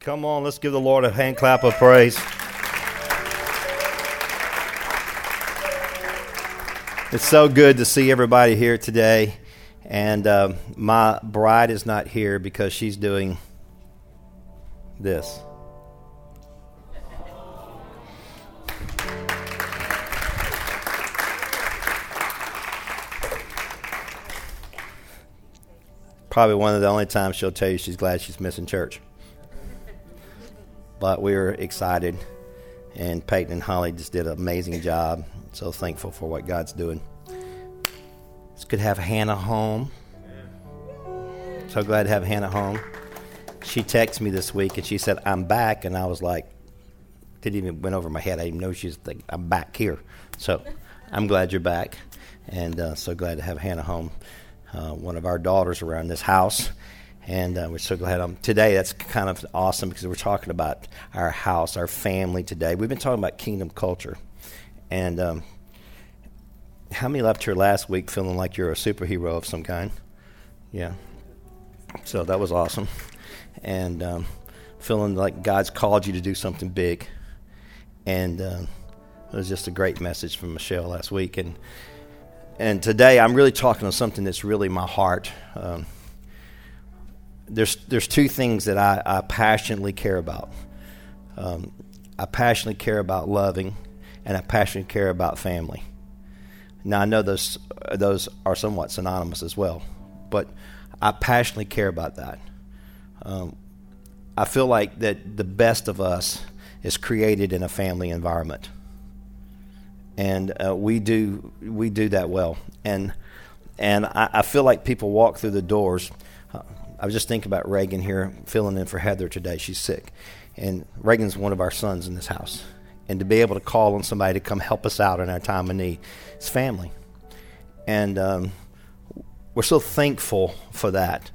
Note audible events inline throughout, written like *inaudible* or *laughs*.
Come on, let's give the Lord a hand clap of praise. It's so good to see everybody here today. And uh, my bride is not here because she's doing this. Probably one of the only times she'll tell you she's glad she's missing church. But we are excited, and Peyton and Holly just did an amazing job. So thankful for what God's doing. It's good to have Hannah home. So glad to have Hannah home. She texted me this week and she said, I'm back. And I was like, didn't even went over my head. I didn't know she was like, I'm back here. So I'm glad you're back. And uh, so glad to have Hannah home uh, one of our daughters around this house. And uh, we're so glad um, today. That's kind of awesome because we're talking about our house, our family today. We've been talking about kingdom culture. And um, how many left here last week feeling like you're a superhero of some kind? Yeah. So that was awesome. And um, feeling like God's called you to do something big. And uh, it was just a great message from Michelle last week. And and today I'm really talking on something that's really my heart. Um, there's, there's two things that I, I passionately care about. Um, I passionately care about loving, and I passionately care about family. Now, I know those, those are somewhat synonymous as well, but I passionately care about that. Um, I feel like that the best of us is created in a family environment and uh, we do we do that well. And and I, I, feel like people walk through the doors. I was just thinking about Reagan here, filling in for Heather today. She's sick, and Reagan's one of our sons in this house. And to be able to call on somebody to come help us out in our time of need, it's family. And um, we're so thankful for that.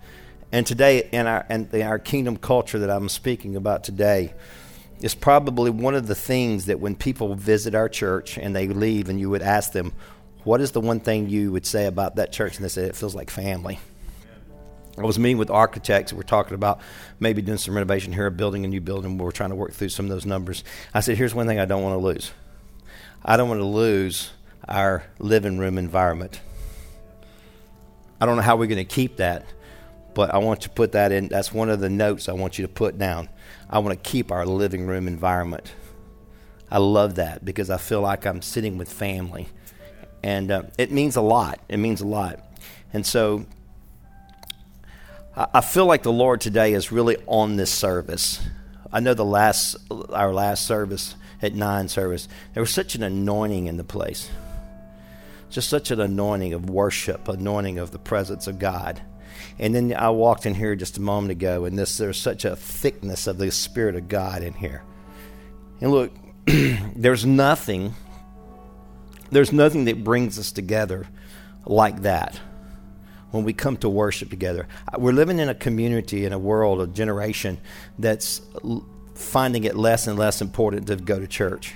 And today, in our in our kingdom culture that I'm speaking about today, is probably one of the things that when people visit our church and they leave and you would ask them, what is the one thing you would say about that church? And they say, it feels like family. I was meeting with architects. We're talking about maybe doing some renovation here, building a new building. We're trying to work through some of those numbers. I said, here's one thing I don't want to lose. I don't want to lose our living room environment. I don't know how we're going to keep that, but I want to put that in. That's one of the notes I want you to put down. I want to keep our living room environment. I love that because I feel like I'm sitting with family. And uh, it means a lot. It means a lot. And so I, feel like the Lord today is really on this service. I know the last, our last service at nine service, there was such an anointing in the place. Just such an anointing of worship, anointing of the presence of God. And then I walked in here just a moment ago, and this there's such a thickness of the Spirit of God in here. And look, *clears throat* there's nothing, there's nothing that brings us together like that when we come to worship together. Uh, we're living in a community, in a world, a generation that's finding it less and less important to go to church.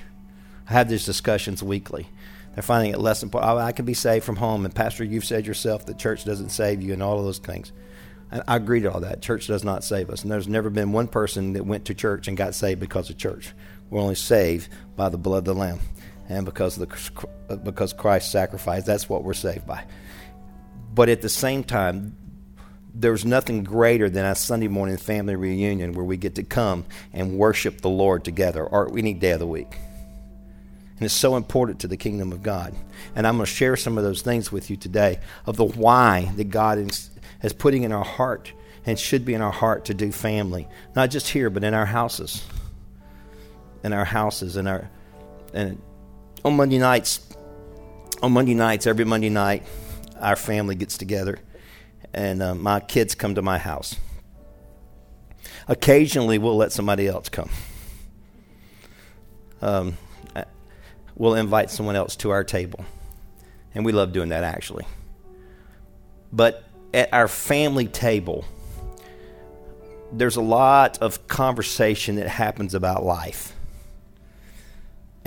I have these discussions weekly. They're finding it less important. I can be saved from home. And, Pastor, you've said yourself that church doesn't save you and all of those things. I agree to all that. Church does not save us. And there's never been one person that went to church and got saved because of church. We're only saved by the blood of the Lamb and because, the, because Christ sacrificed. That's what we're saved by. But at the same time, there's nothing greater than a Sunday morning family reunion where we get to come and worship the Lord together or any day of the week. And it's so important to the kingdom of God. And I'm going to share some of those things with you today of the why that God is, is putting in our heart and should be in our heart to do family. Not just here, but in our houses. In our houses. In our, and on Monday nights, on Monday nights, every Monday night, our family gets together. And uh, my kids come to my house. Occasionally, we'll let somebody else come. Um, we'll invite someone else to our table. And we love doing that actually. But at our family table, there's a lot of conversation that happens about life.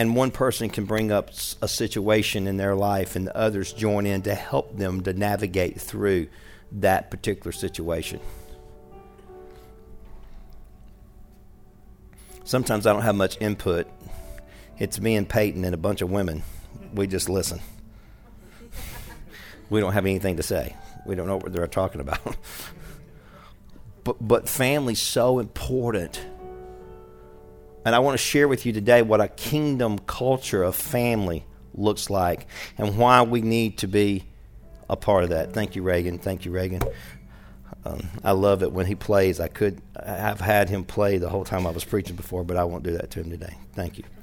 And one person can bring up a situation in their life, and the others join in to help them to navigate through that particular situation. sometimes I don't have much input. It's me and Peyton and a bunch of women. We just listen. We don't have anything to say. We don't know what they're talking about. *laughs* but but family's so important. And I want to share with you today what a kingdom culture of family looks like and why we need to be a part of that. Thank you, Reagan. Thank you, Reagan. Um, I love it when he plays. I could have had him play the whole time I was preaching before, but I won't do that to him today. Thank you. *laughs*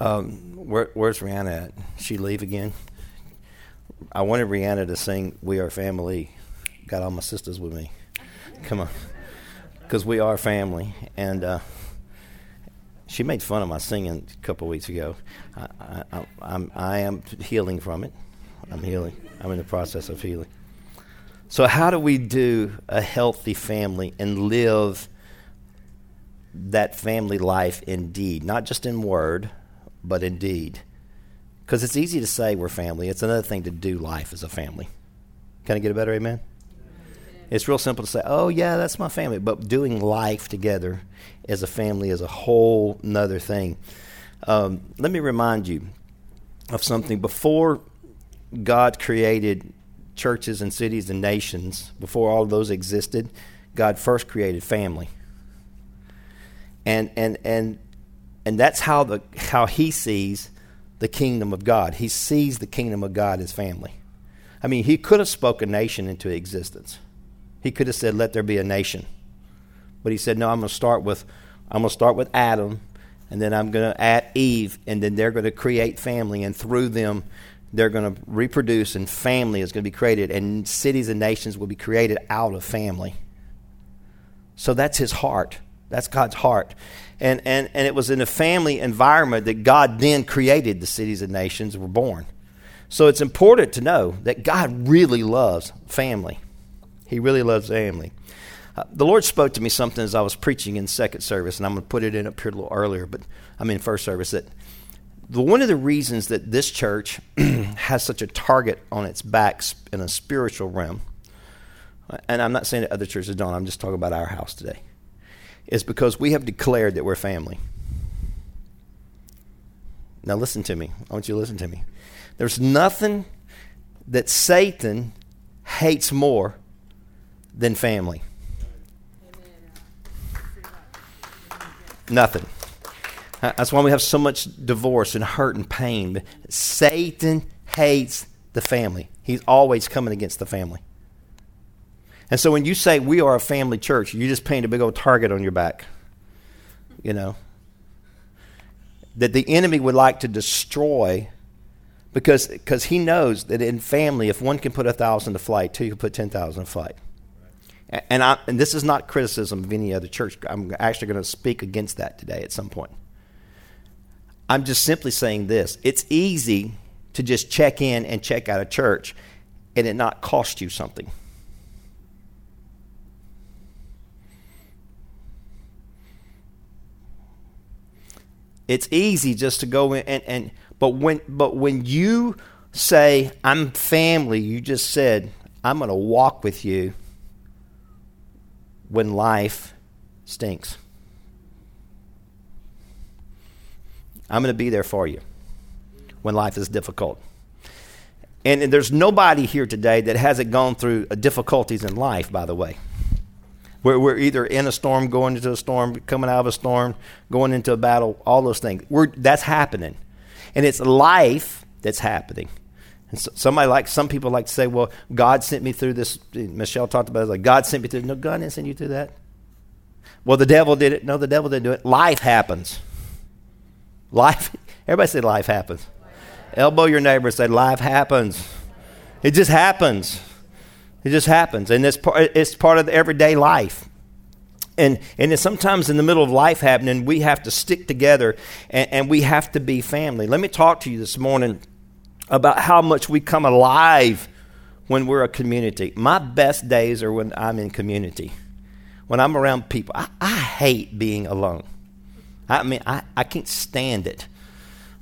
Um, where, where's Rihanna at? She leave again? I wanted Rihanna to sing "We Are Family." Got all my sisters with me. Come on, because we are family, and uh, she made fun of my singing a couple weeks ago. I, I, I'm I am healing from it. I'm healing. I'm in the process of healing. So, how do we do a healthy family and live that family life in deed? Not just in word, but in deed. Because it's easy to say we're family, it's another thing to do life as a family. Can I get a better amen? It's real simple to say, oh, yeah, that's my family. But doing life together as a family is a whole nother thing. Um, let me remind you of something. Before God created churches and cities and nations, before all of those existed, God first created family. And and and and that's how the how he sees the kingdom of God. He sees the kingdom of God as family. I mean, he could have spoken a nation into existence. He could have said, "Let there be a nation," but he said, "No, I'm going to start with I'm going to start with Adam, and then I'm going to add Eve, and then they're going to create family, and through them, they're going to reproduce, and family is going to be created, and cities and nations will be created out of family. So that's his heart. That's God's heart. And, and, and it was in a family environment that God then created the cities and nations were born. So it's important to know that God really loves family. He really loves family. Uh, the Lord spoke to me something as I was preaching in second service, and I'm going to put it in up here a little earlier, but I'm in first service that the, one of the reasons that this church *clears throat* has such a target on its back in a spiritual realm, and I'm not saying that other churches don't, I'm just talking about our house today, is because we have declared that we're family. Now, listen to me. I want you to listen to me. There's nothing that Satan hates more than family. Nothing. That's why we have so much divorce and hurt and pain. Satan hates the family. He's always coming against the family. And so when you say we are a family church, you just paint a big old target on your back. You know? That the enemy would like to destroy because because he knows that in family, if one can put a thousand to flight, two can put ten thousand to flight. And, I, and this is not criticism of any other church. I'm actually going to speak against that today at some point. I'm just simply saying this it's easy to just check in and check out a church and it not cost you something. It's easy just to go in and, and but when but when you say I'm family, you just said I'm going to walk with you when life stinks. I'm going to be there for you when life is difficult. And, there's nobody here today that hasn't gone through uh, difficulties in life, by the way. We're, we're either in a storm, going into a storm, coming out of a storm, going into a battle, all those things. We're, that's happening. And it's life that's happening. And so, somebody like some people like to say, "Well, God sent me through this." Michelle talked about it like God sent me through. No, God didn't send you through that. Well, the devil did it. No, the devil didn't do it. Life happens. Life, everybody say life happens. Elbow your neighbor say life happens. It just happens. It just happens. And it's part, it's part of everyday life. And, and sometimes in the middle of life happening, we have to stick together and, and we have to be family. Let me talk to you this morning about how much we come alive when we're a community. My best days are when I'm in community, when I'm around people. I, I hate being alone. I mean, I, I can't stand it.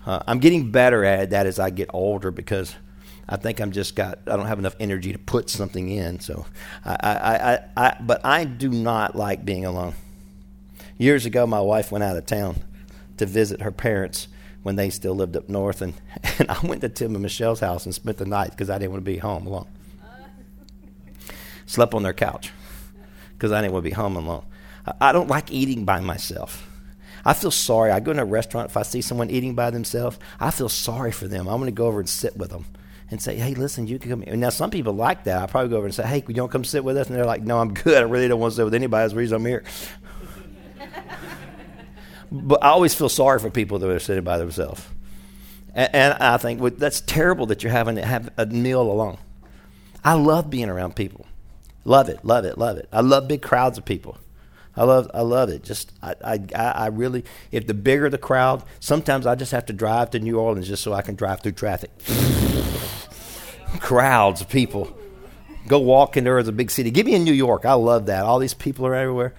Uh, I'm getting better at that as I get older because I think I'm just got I don't have enough energy to put something in. So, I, I, I, I but I do not like being alone. Years ago, my wife went out of town to visit her parents when they still lived up north, and, *laughs* and I went to Tim and Michelle's house and spent the night because I didn't want to be home alone. Slept on their couch because I didn't want to be home alone. I, I don't like eating by myself. I feel sorry. I go in a restaurant, if I see someone eating by themselves, I feel sorry for them. I'm going to go over and sit with them and say, hey, listen, you can come here. Now, some people like that. I probably go over and say, hey, you don't come sit with us? And they're like, no, I'm good. I really don't want to sit with anybody. That's the reason I'm here. *laughs* but I always feel sorry for people that are sitting by themselves. And, and I think well, that's terrible that you're having to have a meal alone. I love being around people. Love it, love it, love it. I love big crowds of people. I love, I love it. Just, I, I, I really, if the bigger the crowd, sometimes I just have to drive to New Orleans just so I can drive through traffic. *laughs* Crowds of people. Go walk in there as a big city. Give me in New York. I love that. All these people are everywhere.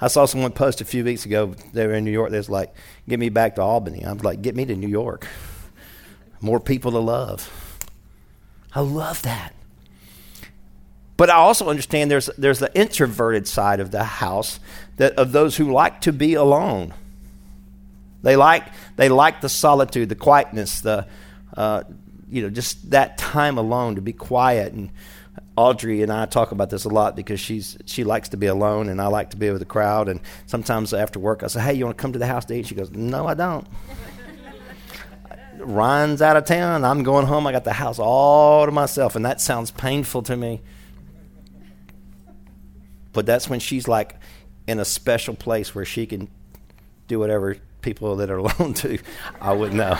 I saw someone post a few weeks ago. They were in New York. They was like, "Get me back to Albany." I was like, "Get me to New York." More people to love. I love that. But I also understand there's there's the introverted side of the house that of those who like to be alone. They like they like the solitude, the quietness, the uh, you know just that time alone to be quiet. And Audrey and I talk about this a lot because she's she likes to be alone, and I like to be with the crowd. And sometimes after work, I say, "Hey, you want to come to the house to eat?" She goes, "No, I don't." *laughs* Ryan's out of town. I'm going home. I got the house all to myself, and that sounds painful to me. But that's when she's like in a special place where she can do whatever people that are *laughs* alone do. I wouldn't know.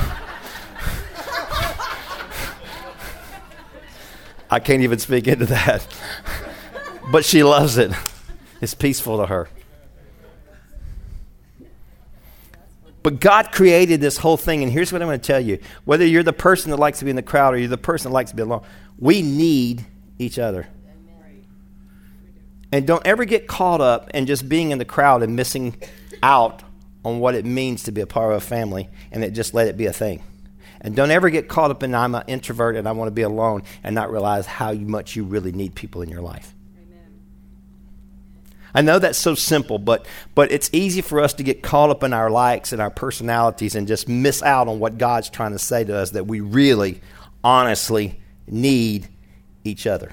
I can't even speak into that. but she loves it. It's peaceful to her. But God created this whole thing, and here's what I'm going to tell you. Whether you're the person that likes to be in the crowd or you're the person that likes to be alone, we need each other. And don't ever get caught up in just being in the crowd and missing out on what it means to be a part of a family and just let it be a thing. And don't ever get caught up in I'm an introvert and I want to be alone and not realize how much you really need people in your life. Amen. I know that's so simple, but but it's easy for us to get caught up in our likes and our personalities and just miss out on what God's trying to say to us that we really honestly need each other.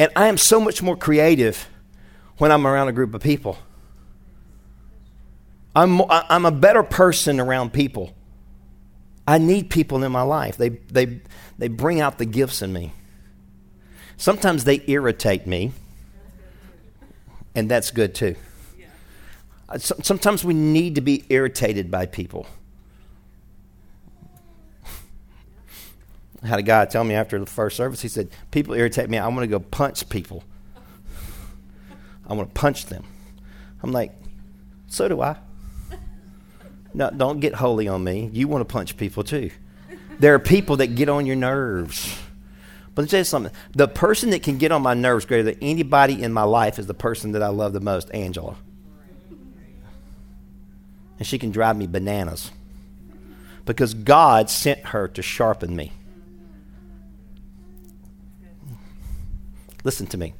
And I am so much more creative when I'm around a group of people. I'm, I'm a better person around people. I need people in my life. They, they, they bring out the gifts in me. Sometimes they irritate me, and that's good too. Sometimes we need to be irritated by people. I had a guy tell me after the first service, he said, People irritate me. I want to go punch people. I want to punch them. I'm like, So do I. No, don't get holy on me. You want to punch people too. There are people that get on your nerves. But let me tell you something. The person that can get on my nerves greater than anybody in my life is the person that I love the most, Angela. And she can drive me bananas. Because God sent her to sharpen me. Listen to me.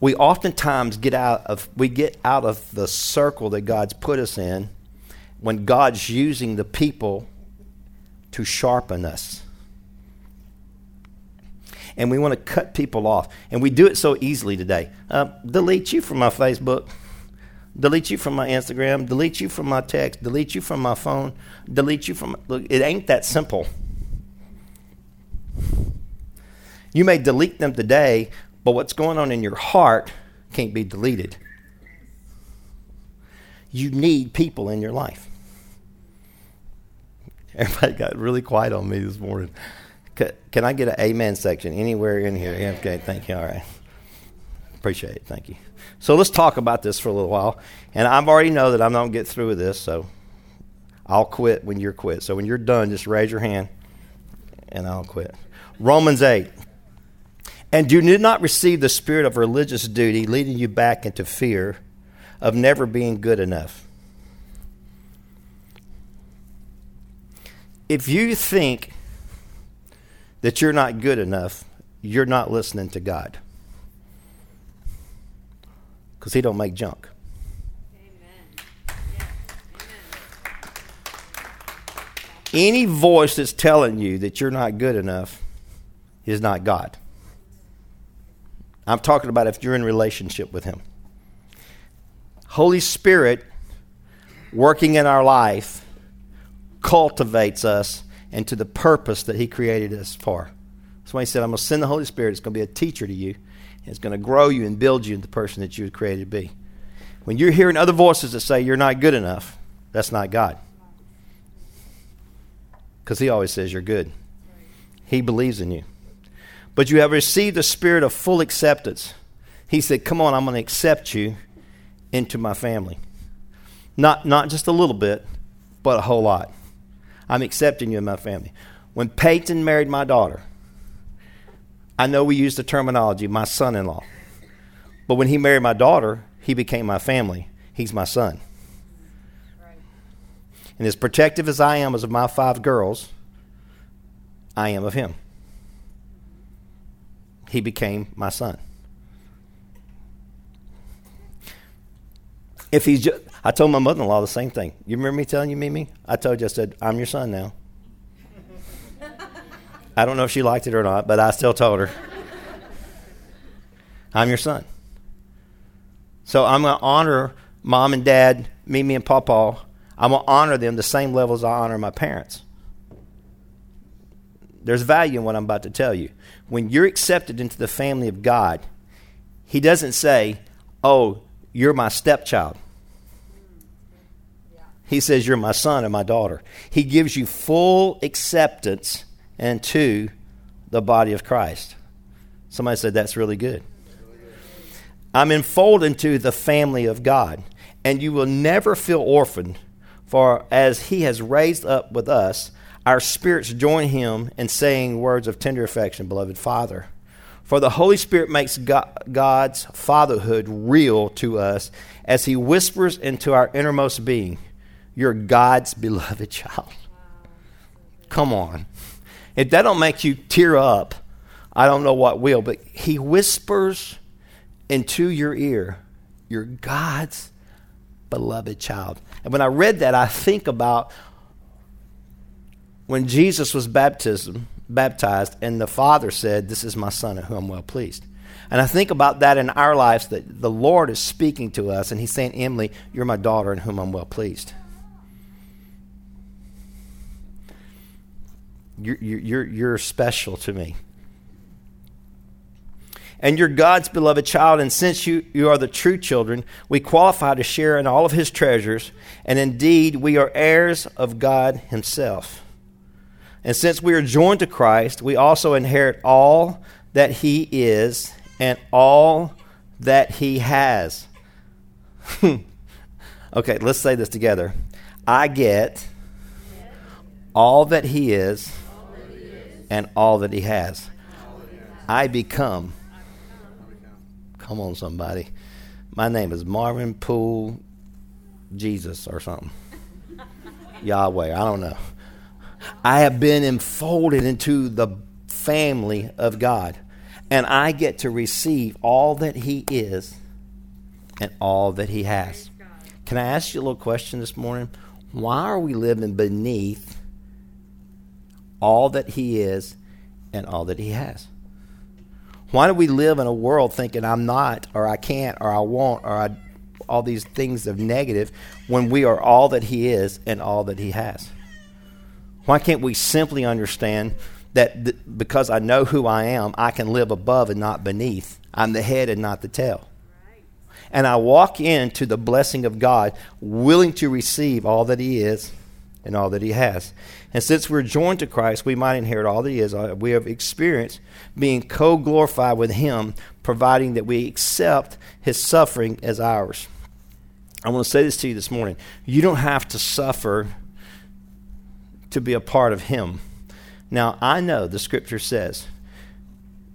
We oftentimes get out of we get out of the circle that God's put us in when God's using the people to sharpen us. And we want to cut people off. And we do it so easily today. Uh, delete you from my Facebook. Delete you from my Instagram. Delete you from my text. Delete you from my phone. Delete you from. Look, it ain't that simple. You may delete them today, but what's going on in your heart can't be deleted. You need people in your life. Everybody got really quiet on me this morning. Can I get an amen section anywhere in here? Yeah, okay, thank you. All right. Appreciate it. Thank you. So let's talk about this for a little while. And I already know that I'm not going to get through with this, so I'll quit when you're quit. So when you're done, just raise your hand and I'll quit. Romans 8. And you do not receive the spirit of religious duty, leading you back into fear of never being good enough. If you think that you're not good enough, you're not listening to God. Because He don't make junk. Amen. Yeah. Amen. Any voice that's telling you that you're not good enough is not God. I'm talking about if you're in relationship with Him. Holy Spirit working in our life cultivates us into the purpose that He created us for. That's why He said, I'm going to send the Holy Spirit. It's going to be a teacher to you. It's going to grow you and build you into the person that you were created to be. When you're hearing other voices that say you're not good enough, that's not God. Because He always says you're good. He believes in you. But you have received a spirit of full acceptance. He said, Come on, I'm going to accept you into my family. Not, not just a little bit, but a whole lot. I'm accepting you in my family. When Peyton married my daughter, I know we use the terminology, my son in law. But when he married my daughter, he became my family. He's my son. And as protective as I am as of my five girls, I am of him. He became my son. If he's just, I told my mother in law the same thing. You remember me telling you, Mimi? I told you, I said, I'm your son now. I don't know if she liked it or not, but I still told her, *laughs* I'm your son. So I'm going to honor mom and dad, Mimi and Papa. I'm going to honor them the same level as I honor my parents. There's value in what I'm about to tell you. When you're accepted into the family of God, He doesn't say, Oh, you're my stepchild. He says, You're my son and my daughter. He gives you full acceptance into the body of Christ. Somebody said, That's really good. I'm enfolded into the family of God, and you will never feel orphaned, for as He has raised up with us, our spirits join Him in saying words of tender affection, beloved Father. For the Holy Spirit makes God's fatherhood real to us as He whispers into our innermost being, You're God's beloved child. Come on. If that don't make you tear up, I don't know what will. But He whispers into your ear, You're God's beloved child. And when I read that, I think about when Jesus was baptism, baptized and the Father said, This is my Son in whom I'm well pleased. And I think about that in our lives that the Lord is speaking to us and He's saying, Emily, you're my daughter in whom I'm well pleased. You're, you're, you're special to me. And you're God's beloved child, and since you, you are the true children, we qualify to share in all of His treasures, and indeed we are heirs of God Himself. And since we are joined to Christ, we also inherit all that he is and all that he has. *laughs* okay, let's say this together. I get all that he is and all that he has. I become. Come on, somebody. My name is Marvin Poole Jesus or something. *laughs* Yahweh. I don't know. I have been enfolded into the family of God. And I get to receive all that He is and all that He has. Can I ask you a little question this morning? Why are we living beneath all that He is and all that He has? Why do we live in a world thinking I'm not, or I can't, or I won't, or I, all these things of negative when we are all that He is and all that He has? Why can't we simply understand that th- because I know who I am, I can live above and not beneath? I'm the head and not the tail. And I walk into the blessing of God willing to receive all that He is and all that He has. And since we're joined to Christ, we might inherit all that He is. Uh, we have experienced being co glorified with Him, providing that we accept His suffering as ours. I want to say this to you this morning. You don't have to suffer to be a part of Him. Now, I know the scripture says,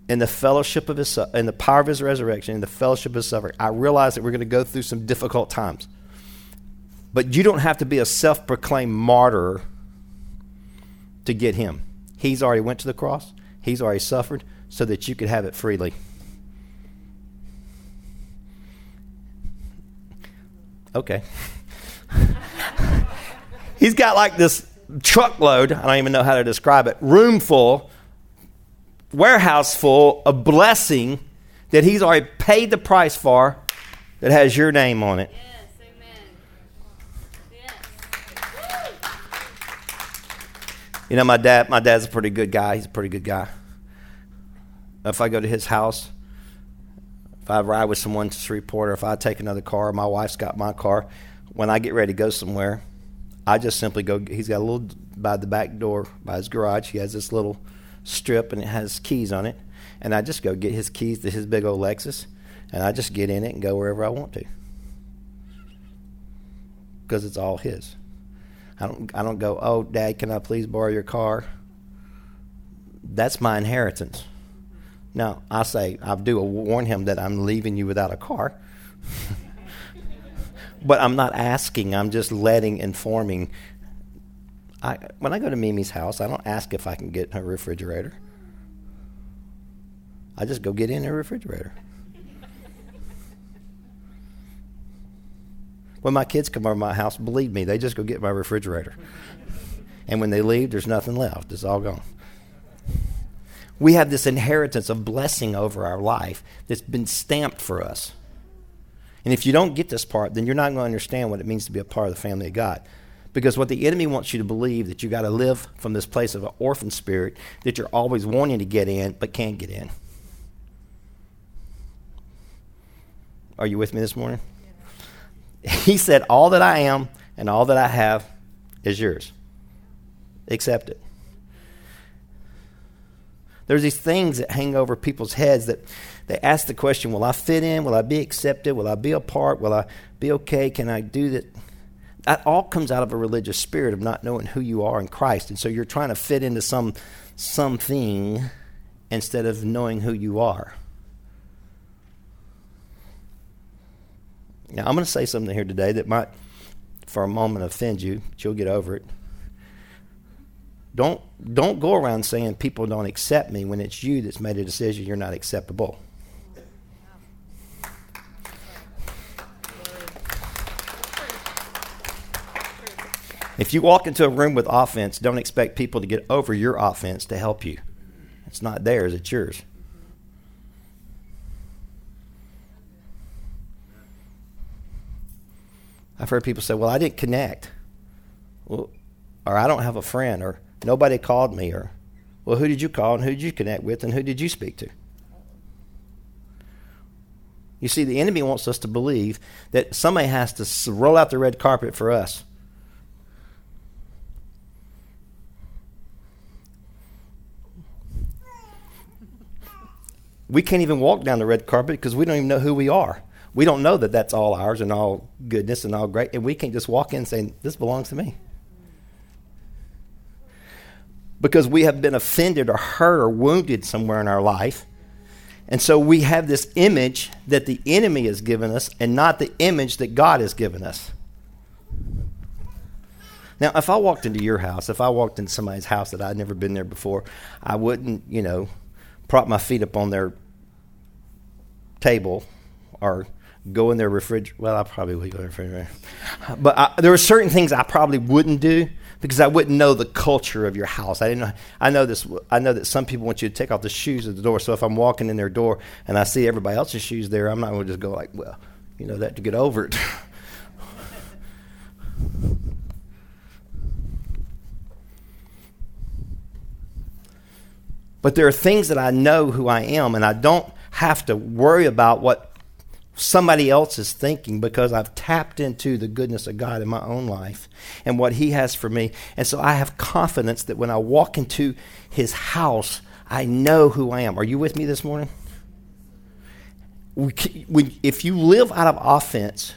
in the fellowship of His, in the power of His resurrection, in the fellowship of His suffering, I realize that we're going to go through some difficult times. But you don't have to be a self proclaimed martyr to get Him. He's already went to the cross, He's already suffered so that you could have it freely. Okay. *laughs* He's got like this truckload, I don't even know how to describe it, room full, warehouse full of blessing that He's already paid the price for that has your name on it. You know, my dad. My dad's a pretty good guy. He's a pretty good guy. If I go to his house, if I ride with someone to Shreveport, or if I take another car, my wife's got my car. When I get ready to go somewhere, I just simply go. He's got a little by the back door by his garage. He has this little strip and it has keys on it, and I just go get his keys to his big old Lexus, and I just get in it and go wherever I want to because it's all his. I don't I don't go, "Oh, dad, can I please borrow your car?" That's my inheritance. Now, I say I do warn him that I'm leaving you without a car. *laughs* but I'm not asking, I'm just letting informing I, when I go to Mimi's house, I don't ask if I can get her refrigerator. I just go get in her refrigerator. when my kids come over my house, believe me, they just go get my refrigerator. and when they leave, there's nothing left. It's all gone. We have this inheritance of blessing over our life that's been stamped for us. And if you don't get this part, then you're not going to understand what it means to be a part of the family of God. Because what the enemy wants you to believe that you got to live from this place of an orphan spirit that you're always wanting to get in but can't get in. Are you with me this morning? *laughs* He said, All that I am and all that I have is yours. Accept it. There's these things that hang over people's heads that they ask the question Will I fit in? Will I be accepted? Will I be a part? Will I be okay? Can I do that? That all comes out of a religious spirit of not knowing who you are in Christ. And so you're trying to fit into some something instead of knowing who you are. Now, I'm going to say something here today that might, for a moment, offend you, but you'll get over it. Don't, don't go around saying people don't accept me when it's you that's made a decision you're not acceptable. If you walk into a room with offense, don't expect people to get over your offense to help you. It's not theirs, it's yours. I've heard people say, Well, I didn't connect. Well, or I don't have a friend, or nobody called me, or, Well, who did you call, and who did you connect with, and who did you speak to? You see, the enemy wants us to believe that somebody has to roll out the red carpet for us. We can't even walk down the red carpet because we don't even know who we are. We don't know that that's all ours and all goodness and all great, and we can't just walk in saying, This belongs to me. Because we have been offended or hurt or wounded somewhere in our life. And so we have this image that the enemy has given us and not the image that God has given us. Now, if I walked into your house, if I walked into somebody's house that I'd never been there before, I wouldn't, you know, prop my feet up on their table or go in their refrigerator. Well, I probably would go in the refrigerator. But I, there were certain things I probably wouldn't do because I wouldn't know the culture of your house. I didn't know. I know this. I know that some people want you to take off the shoes at the door. So if I'm walking in their door and I see everybody else's shoes there, I'm not going to just go like, well, you know, that to get over it. *laughs* But there are things that I know who I am, and I don't have to worry about what somebody else is thinking because I've tapped into the goodness of God in my own life and what He has for me. And so I have confidence that when I walk into His house, I know who I am. Are you with me this morning? if you live out of offense,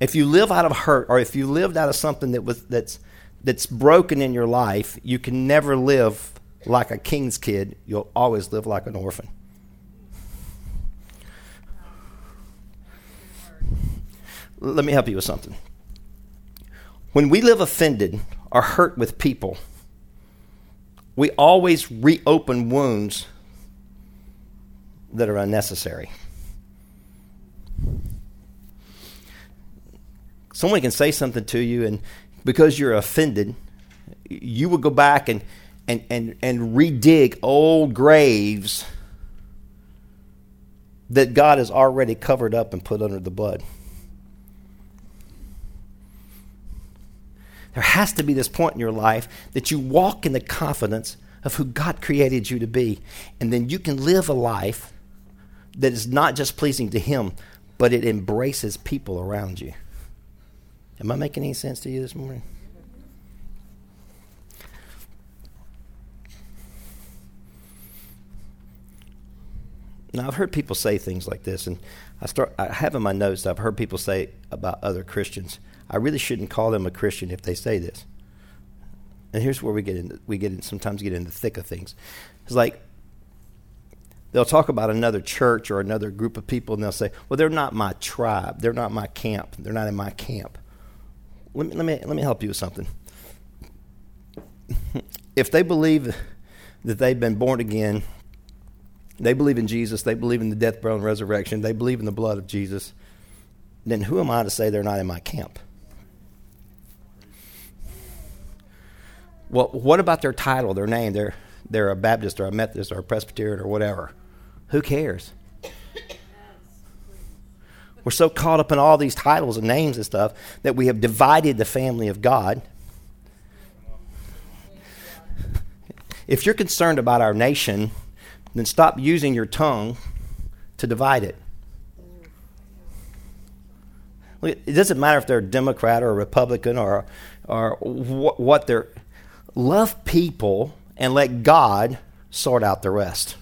if you live out of hurt, or if you lived out of something that was that's that's broken in your life, you can never live like a king's kid, you'll always live like an orphan. Let me help you with something. When we live offended or hurt with people, we always reopen wounds that are unnecessary. Someone can say something to you, and because you're offended, you would go back and, and, and, and redig old graves that God has already covered up and put under the blood. There has to be this point in your life that you walk in the confidence of who God created you to be. And then you can live a life that is not just pleasing to Him, but it embraces people around you. Am I making any sense to you this morning? Now I've heard people say things like this, and I start. I have in my notes. I've heard people say about other Christians. I really shouldn't call them a Christian if they say this. And here's where we get in. We get in, sometimes get in the thick of things. It's like they'll talk about another church or another group of people, and they'll say, "Well, they're not my tribe. They're not my camp. They're not in my camp." Let me let me let me help you with something. *laughs* if they believe that they've been born again they believe in Jesus. They believe in the death, burial, and resurrection. They believe in the blood of Jesus. Then who am I to say they're not in my camp? Well, what about their title, their name? They're, they're a Baptist or a Methodist or a Presbyterian or whatever. Who cares? We're so caught up in all these titles and names and stuff that we have divided the family of God. If you're concerned about our nation, then stop using your tongue to divide it. It doesn't matter if they're a Democrat or a Republican or, or what they're. Love people and let God sort out the rest.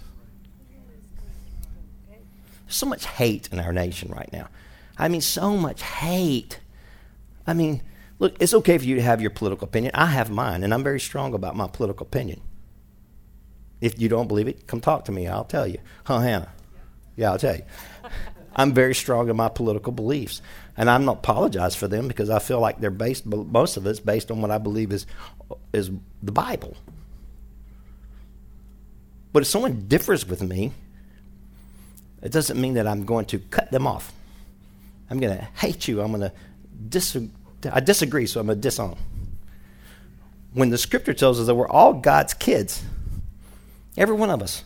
So much hate in our nation right now. I mean, so much hate. I mean, look, it's okay for you to have your political opinion. I have mine, and I'm very strong about my political opinion. If you don't believe it, come talk to me. I'll tell you. Huh, Hannah? Yeah, I'll tell you. *laughs* I'm very strong in my political beliefs, and I'm not apologize for them because I feel like they're based. Most of it's based on what I believe is is the Bible. But if someone differs with me, it doesn't mean that I'm going to cut them off. I'm going to hate you. I'm going to disagree. I disagree, so I'm going to disown. When the Scripture tells us that we're all God's kids Every one of us.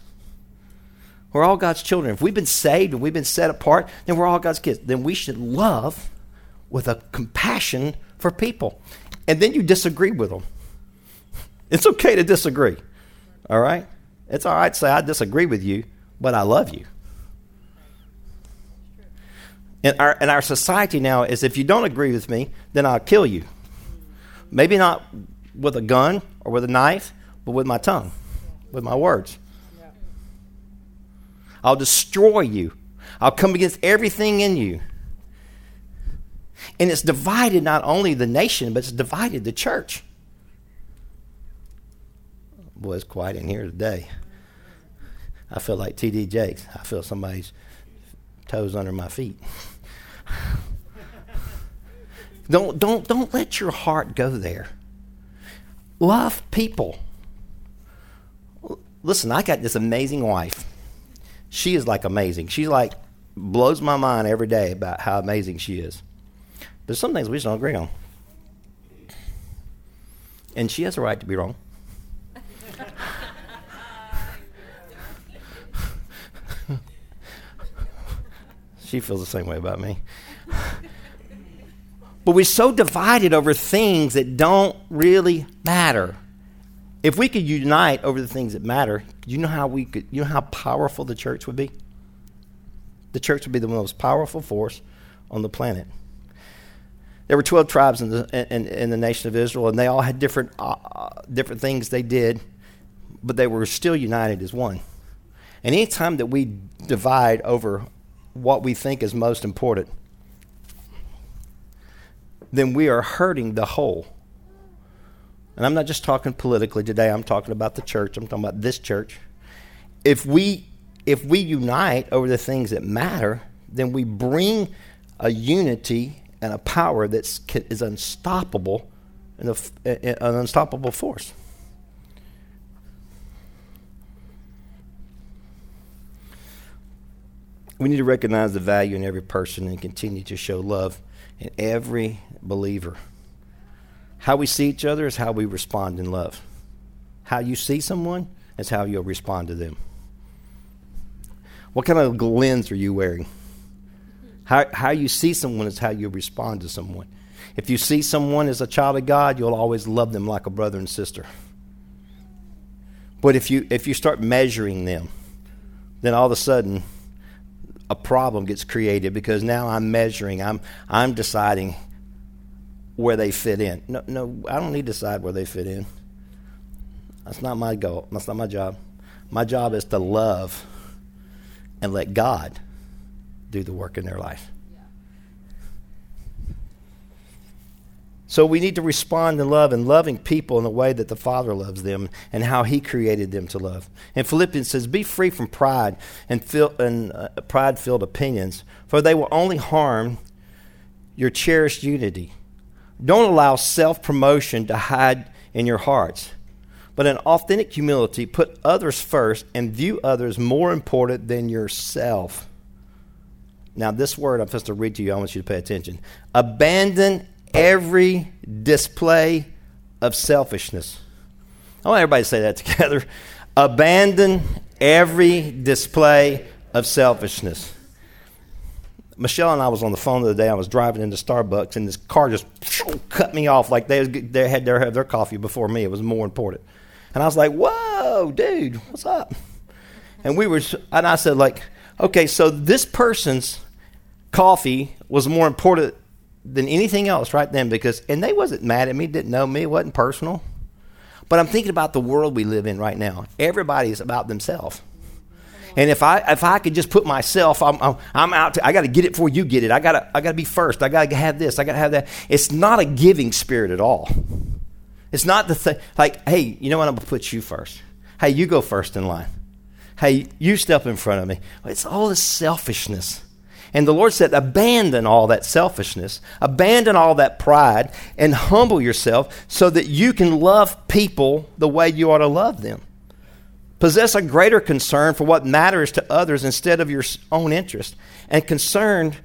We're all God's children. If we've been saved and we've been set apart, then we're all God's kids. Then we should love with a compassion for people. And then you disagree with them. It's okay to disagree. All right? It's all right to say, I disagree with you, but I love you. And our, and our society now is if you don't agree with me, then I'll kill you. Maybe not with a gun or with a knife, but with my tongue with my words. I'll destroy you. I'll come against everything in you. And it's divided not only the nation, but it's divided the church. Boy, it's quiet in here today. I feel like T.D. Jakes. I feel somebody's toes under my feet. *laughs* don't, don't, don't let your heart go there. Love people. Listen, I got this amazing wife. She is like amazing. She's like blows my mind every day about how amazing she is. But some things we just don't agree on. And she has a right to be wrong. *laughs* she feels the same way about me. But we're so divided over things that don't really matter. If we could unite over the things that matter, you know how we could you know how powerful the church would be? The church would be the most powerful force on the planet. There were 12 tribes in the, in, in the nation of Israel, and they all had different, uh, uh, different things they did, but they were still united as one. And anytime that we divide over what we think is most important, then we are hurting the whole. And I'm not just talking politically today, I'm talking about the church, I'm talking about this church. If we if we unite over the things that matter, then we bring a unity and a power that is unstoppable and an unstoppable force. We need to recognize the value in every person and continue to show love in every believer. How we see each other is how we respond in love. How you see someone is how you'll respond to them. What kind of lens are you wearing? How, how you see someone is how you respond to someone. If you see someone as a child of God, you'll always love them like a brother and sister. But if you if you start measuring them, then all of a sudden a problem gets created because now I'm measuring, I'm I'm deciding where they fit in. No no, I don't need to decide where they fit in. That's not my goal. That's not my job. My job is to love and let God do the work in their life. So we need to respond in love and loving people in the way that the Father loves them and how He created them to love. And Philippians says, "Be free from pride and, fil- and uh, pride-filled opinions, for they will only harm your cherished unity. Don't allow self-promotion to hide in your hearts, but in authentic humility, put others first and view others more important than yourself." Now, this word I'm supposed to read to you. I want you to pay attention. Abandon every display of selfishness. I want everybody to say that *laughs* together. Abandon every display of selfishness. Michelle and I was on the phone the other day. I was driving into Starbucks, and this car just cut me off like they, they had their, their coffee before me. It was more important. And I was like, whoa, dude, what's up? And we were, and I said, like, okay, so this person's coffee was more important than anything else right then because and they wasn't mad at me didn't know me wasn't personal but i'm thinking about the world we live in right now everybody's about themselves and if I if I could just put myself, I'm I'm, I'm out. To, I got to get it before you get it. I got to I got to be first. I got to have this. I got to have that. It's not a giving spirit at all. It's not the thing. Like, hey, you know what? I'm gonna put you first. Hey, you go first in line. Hey, you step in front of me. It's all this selfishness. And the Lord said, abandon all that selfishness, abandon all that pride, and humble yourself so that you can love people the way you ought to love them. Possess a greater concern for what matters to others instead of your own interest, and concerned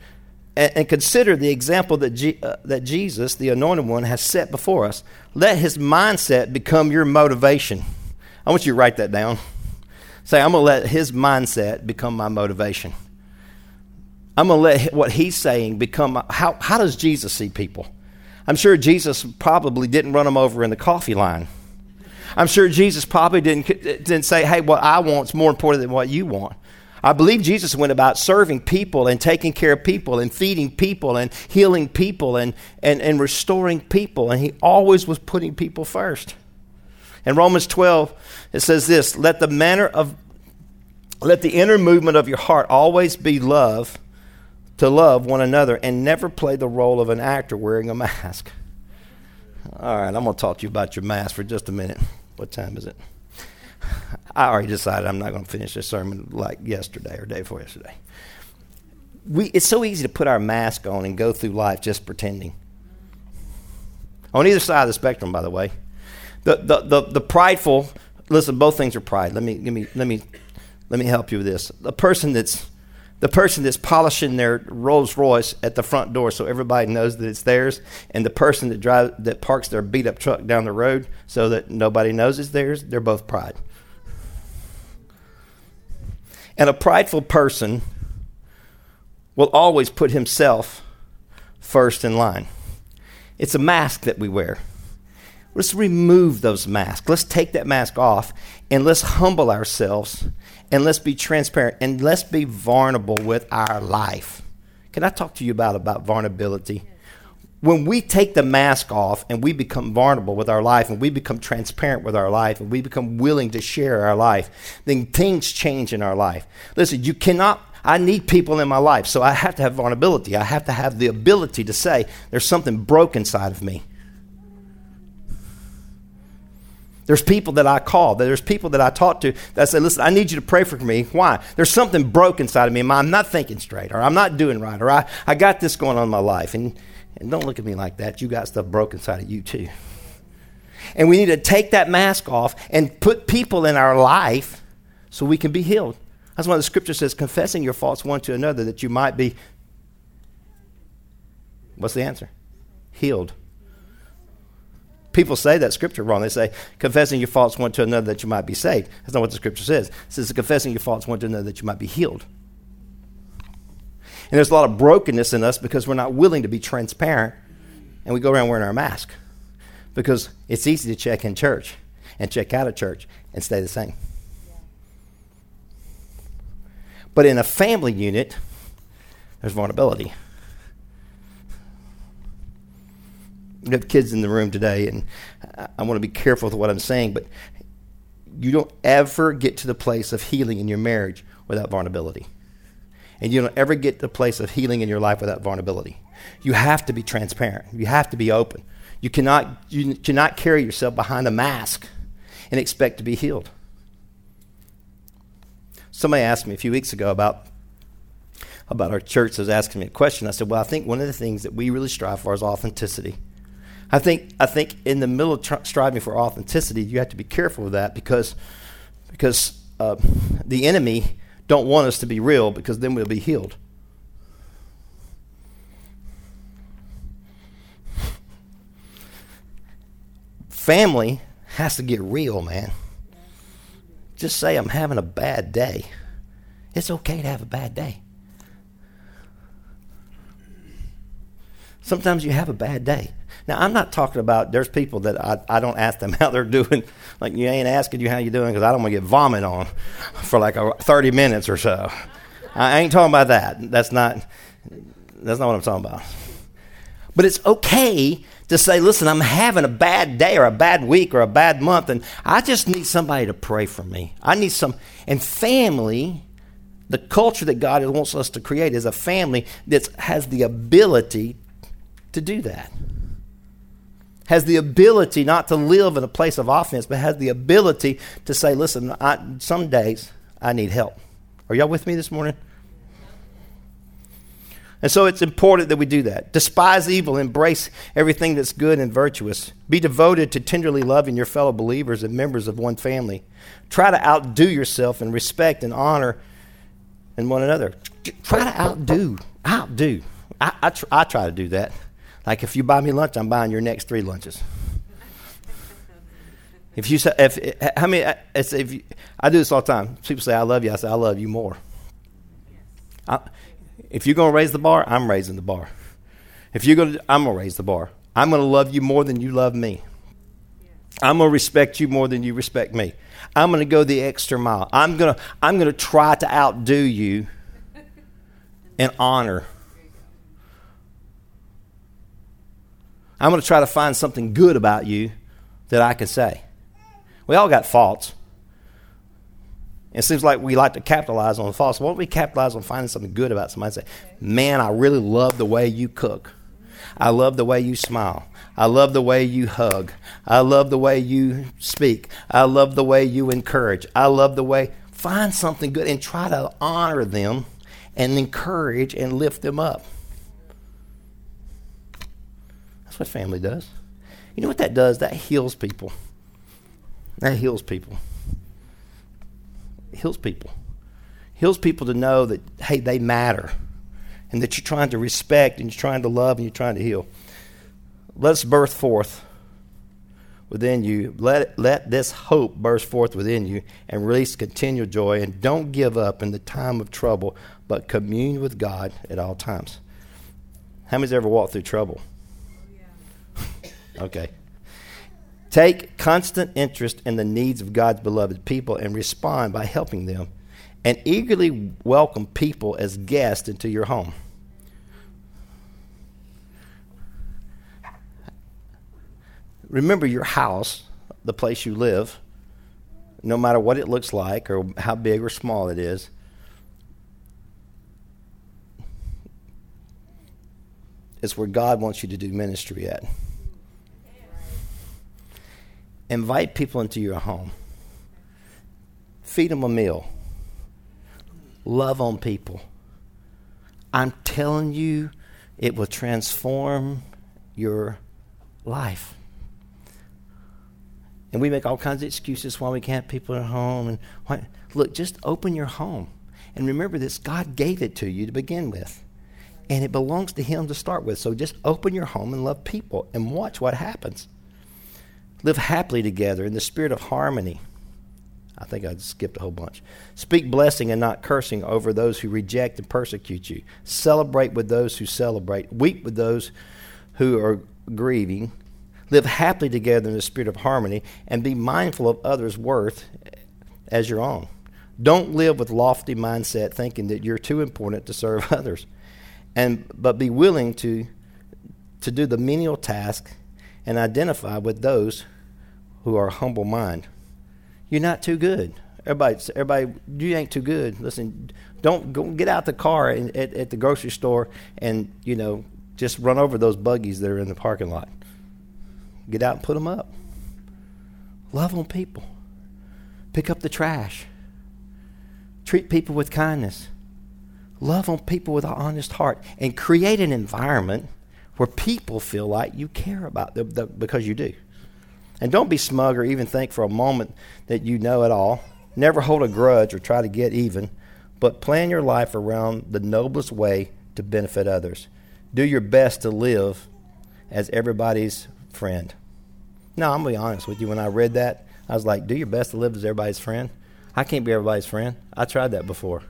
and, consider the example that, uh, that Jesus, the anointed one, has set before us. Let his mindset become your motivation. I want you to write that down. Say, I'm going to let his mindset become my motivation. I'm going to let what he's saying become how, how does Jesus see people? I'm sure Jesus probably didn't run them over in the coffee line. I'm sure Jesus probably didn't, didn't say, hey, what I want is more important than what you want. I believe Jesus went about serving people and taking care of people and feeding people and healing people and, and, and restoring people. And he always was putting people first. In Romans 12, it says this let the manner of, let the inner movement of your heart always be love to love one another and never play the role of an actor wearing a mask. All right, I'm going to talk to you about your mask for just a minute. What time is it? I already decided I'm not going to finish this sermon like yesterday or day before yesterday. We, it's so easy to put our mask on and go through life just pretending. On either side of the spectrum, by the way, the, the, the, the prideful. Listen, both things are pride. Let me, let me, let me, let me help you with this. The person that's the person that's polishing their Rolls Royce at the front door so everybody knows that it's theirs, and the person that drives that parks their beat up truck down the road so that nobody knows it's theirs, they're both pride. And a prideful person will always put himself first in line. It's a mask that we wear. Let's remove those masks. Let's take that mask off and let's humble ourselves and let's be transparent and let's be vulnerable with our life. Can I talk to you about, about vulnerability? When we take the mask off and we become vulnerable with our life and we become transparent with our life and we become willing to share our life, then things change in our life. Listen, you cannot I need people in my life, so I have to have vulnerability. I have to have the ability to say, there's something broken inside of me. There's people that I call, there's people that I talk to that say, listen, I need you to pray for me. Why? There's something broke inside of me. I'm not thinking straight, or I'm not doing right, or I, I got this going on in my life. And, and don't look at me like that. You got stuff broke inside of you, too. And we need to take that mask off and put people in our life so we can be healed. That's why the scripture says, confessing your faults one to another that you might be. What's the answer? Healed. People say that scripture wrong. They say, confessing your faults one to another that you might be saved. That's not what the scripture says. It says, confessing your faults one to another that you might be healed. And there's a lot of brokenness in us because we're not willing to be transparent and we go around wearing our mask because it's easy to check in church and check out of church and stay the same. But in a family unit, there's vulnerability. We have kids in the room today, and I, I want to be careful with what I'm saying, but you don't ever get to the place of healing in your marriage without vulnerability. And you don't ever get to the place of healing in your life without vulnerability. You have to be transparent. You have to be open. You cannot, you cannot carry yourself behind a mask and expect to be healed. Somebody asked me a few weeks ago about about our church. was asking me a question. I said, "Well, I think one of the things that we really strive for is authenticity." I think I think in the middle of tr- striving for authenticity, you have to be careful of that because because uh, the enemy don't want us to be real because then we'll be healed. Family has to get real, man. Just say I'm having a bad day. It's okay to have a bad day. Sometimes you have a bad day. Now, I'm not talking about there's people that I, I don't ask them *laughs* how they're doing. Like, you ain't asking you how you're doing because I don't want to get vomit on *laughs* for like a, 30 minutes or so. I ain't talking about that. That's not, that's not what I'm talking about. But it's okay to say, listen, I'm having a bad day or a bad week or a bad month, and I just need somebody to pray for me. I need some. And family, the culture that God wants us to create is a family that has the ability to do that. Has the ability not to live in a place of offense, but has the ability to say, listen, I, some days I need help. Are y'all with me this morning? And so it's important that we do that. Despise evil, embrace everything that's good and virtuous. Be devoted to tenderly loving your fellow believers and members of one family. Try to outdo yourself in respect and honor in one another. Try to outdo. Outdo. I, I, tr- I try to do that. Like if you buy me lunch, I'm buying your next three lunches. If you say, if, eh, eh, how many, eh, if you, I do this all the time. People say, I love you. I say, I love you more. I, if you're going to raise the bar, I'm raising the bar. If you're going to, I'm going to raise the bar. I'm going to love you more than you love me. I'm going to respect you more than you respect me. I'm going to go the extra mile. I'm going to, I'm going to try to outdo you in honor I'm going to try to find something good about you that I can say. We all got faults. It seems like we like to capitalize on the faults. Why don't we capitalize on finding something good about somebody? Say, man, I really love the way you cook. I love the way you smile. I love the way you hug. I love the way you speak. I love the way you encourage. I love the way. Find something good and try to honor them and encourage and lift them up. That's what family does. You know what that does? That heals people. That heals people. It heals people. Heals people to know that, hey, they matter and that you're trying to respect and you're trying to love and you're trying to heal. Let's birth forth within you. Let, let this hope burst forth within you and release continual joy. And don't give up in the time of trouble, but commune with God at all times. How many's ever walked through trouble? Okay. Take constant interest in the needs of God's beloved people and respond by helping them. And eagerly welcome people as guests into your home. Remember your house, the place you live, no matter what it looks like or how big or small it is. It's where God wants you to do ministry at. Invite people into your home. Feed them a meal. Love on people. I'm telling you, it will transform your life. And we make all kinds of excuses why we can't have people at home. And why, look, just open your home. And remember this God gave it to you to begin with. And it belongs to Him to start with. So just open your home and love people and watch what happens. Live happily together in the spirit of harmony. I think I skipped a whole bunch. Speak blessing and not cursing over those who reject and persecute you. Celebrate with those who celebrate. Weep with those who are grieving. Live happily together in the spirit of harmony and be mindful of others' worth as your own. Don't live with lofty mindset thinking that you're too important to serve *laughs* others. And but be willing to to do the menial task and identify with those who are humble mind. You're not too good. Everybody, everybody, you ain't too good. Listen, don't go get out the car and, at, at the grocery store and you know just run over those buggies that are in the parking lot. Get out and put them up. Love on people. Pick up the trash. Treat people with kindness. Love on people with an honest heart. And create an environment where people feel like you care about them because you do. And don't be smug or even think for a moment that you know it all. Never hold a grudge or try to get even, but plan your life around the noblest way to benefit others. Do your best to live as everybody's friend. Now, I'm going to be honest with you. When I read that, I was like, do your best to live as everybody's friend. I can't be everybody's friend. I tried that before.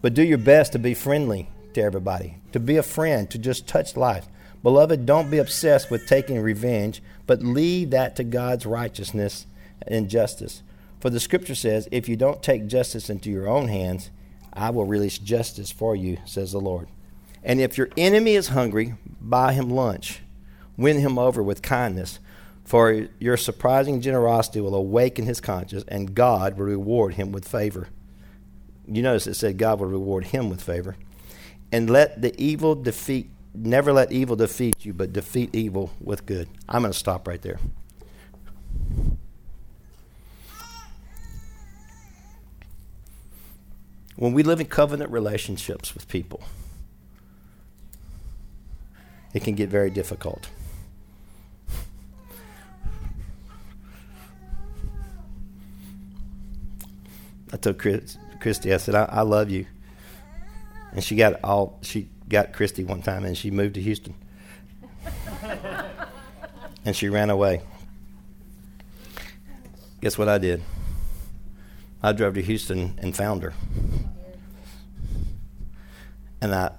But do your best to be friendly to everybody, to be a friend, to just touch life. Beloved, don't be obsessed with taking revenge, but leave that to God's righteousness and justice. For the scripture says, If you don't take justice into your own hands, I will release justice for you, says the Lord. And if your enemy is hungry, buy him lunch. Win him over with kindness, for your surprising generosity will awaken his conscience, and God will reward him with favor. You notice it said God will reward him with favor. And let the evil defeat, never let evil defeat you, but defeat evil with good. I'm going to stop right there. When we live in covenant relationships with people, it can get very difficult. I told Chris, Christy, I said, I, I love you. And she got all she got Christy one time and she moved to Houston. and she ran away. Guess what I did? I drove to Houston and found her. And I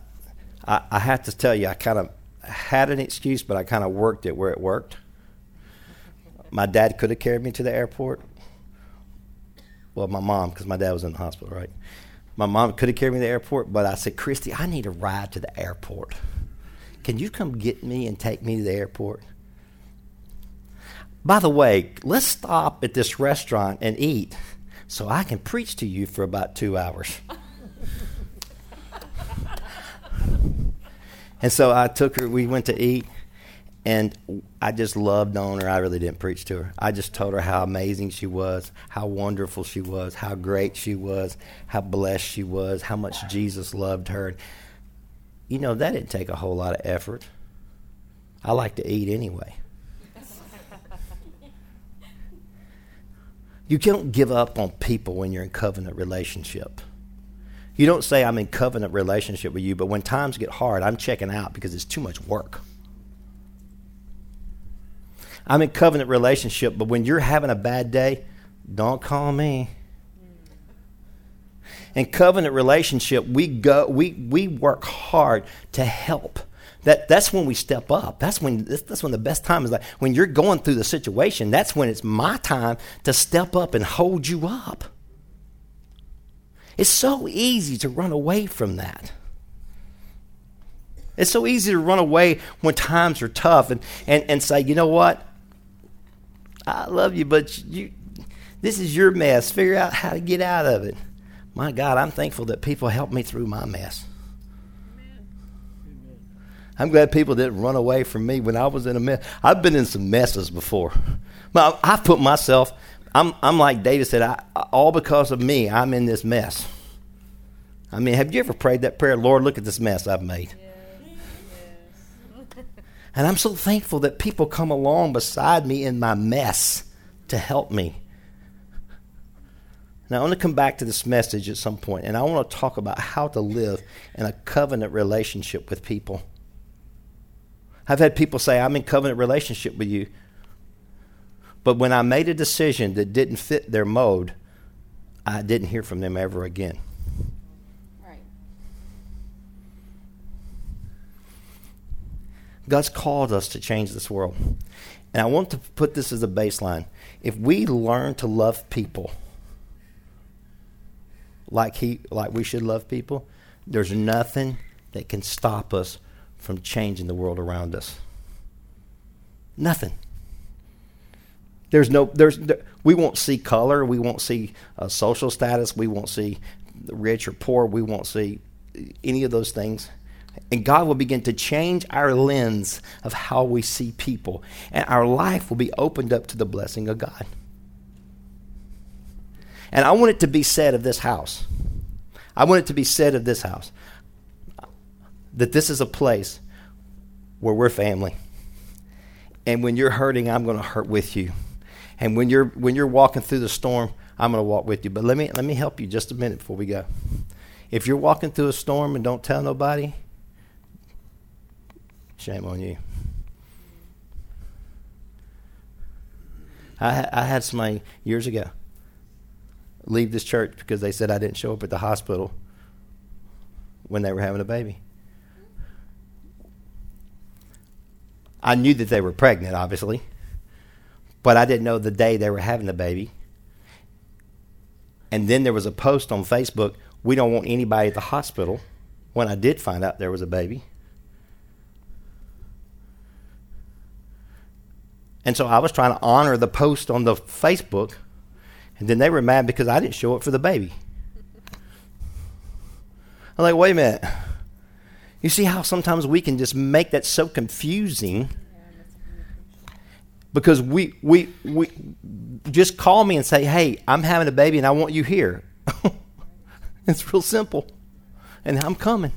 I, I have to tell you, I kind of had an excuse, but I kind of worked it where it worked. My dad could have carried me to the airport, well, my mom, because my dad was in the hospital, right? My mom could have carried me to the airport, but I said, Christy, I need a ride to the airport. Can you come get me and take me to the airport? By the way, let's stop at this restaurant and eat so I can preach to you for about two hours. *laughs* and so I took her, we went to eat, and I just loved on her. I really didn't preach to her. I just told her how amazing she was, how wonderful she was, how great she was, how blessed she was, how much Jesus loved her. You know, that didn't take a whole lot of effort. I like to eat anyway. *laughs* you don't give up on people when you're in covenant relationship. You don't say, I'm in covenant relationship with you, but when times get hard, I'm checking out because it's too much work. I'm in covenant relationship, but when you're having a bad day, don't call me. In covenant relationship, we go we we work hard to help. That that's when we step up. That's when that's when the best time is like when you're going through the situation. That's when it's my time to step up and hold you up. It's so easy to run away from that. It's so easy to run away when times are tough and, and, and say, you know what? I love you, but you, this is your mess. Figure out how to get out of it. My God, I'm thankful that people helped me through my mess. I'm glad people didn't run away from me when I was in a mess. I've been in some messes before. I've put myself, I'm, I'm like David said, I, all because of me, I'm in this mess. I mean, have you ever prayed that prayer, Lord, look at this mess I've made? And I'm so thankful that people come along beside me in my mess to help me. Now, I want to come back to this message at some point, and I want to talk about how to live in a covenant relationship with people. I've had people say, I'm in covenant relationship with you. But when I made a decision that didn't fit their mode, I didn't hear from them ever again. God's called us to change this world. And I want to put this as a baseline. If we learn to love people like he like we should love people, there's nothing that can stop us from changing the world around us. Nothing. There's no there's there, we won't see color, we won't see uh, social status, we won't see rich or poor, we won't see any of those things. And God will begin to change our lens of how we see people. And our life will be opened up to the blessing of God. And I want it to be said of this house. I want it to be said of this house that this is a place where we're family. And when you're hurting, I'm going to hurt with you. And when you're when you're walking through the storm, I'm going to walk with you. But let me let me help you just a minute before we go. If you're walking through a storm and don't tell nobody, shame on you. I, I had somebody years ago leave this church because they said I didn't show up at the hospital when they were having a baby. I knew that they were pregnant, obviously, but I didn't know the day they were having the baby. And then there was a post on Facebook we don't want anybody at the hospital when I did find out there was a baby. And so I was trying to honor the post on the Facebook, and then they were mad because I didn't show up for the baby. I'm like, wait a minute. You see how sometimes we can just make that so confusing because we we we just call me and say, "Hey, I'm having a baby and I want you here." *laughs* it's real simple. And I'm coming.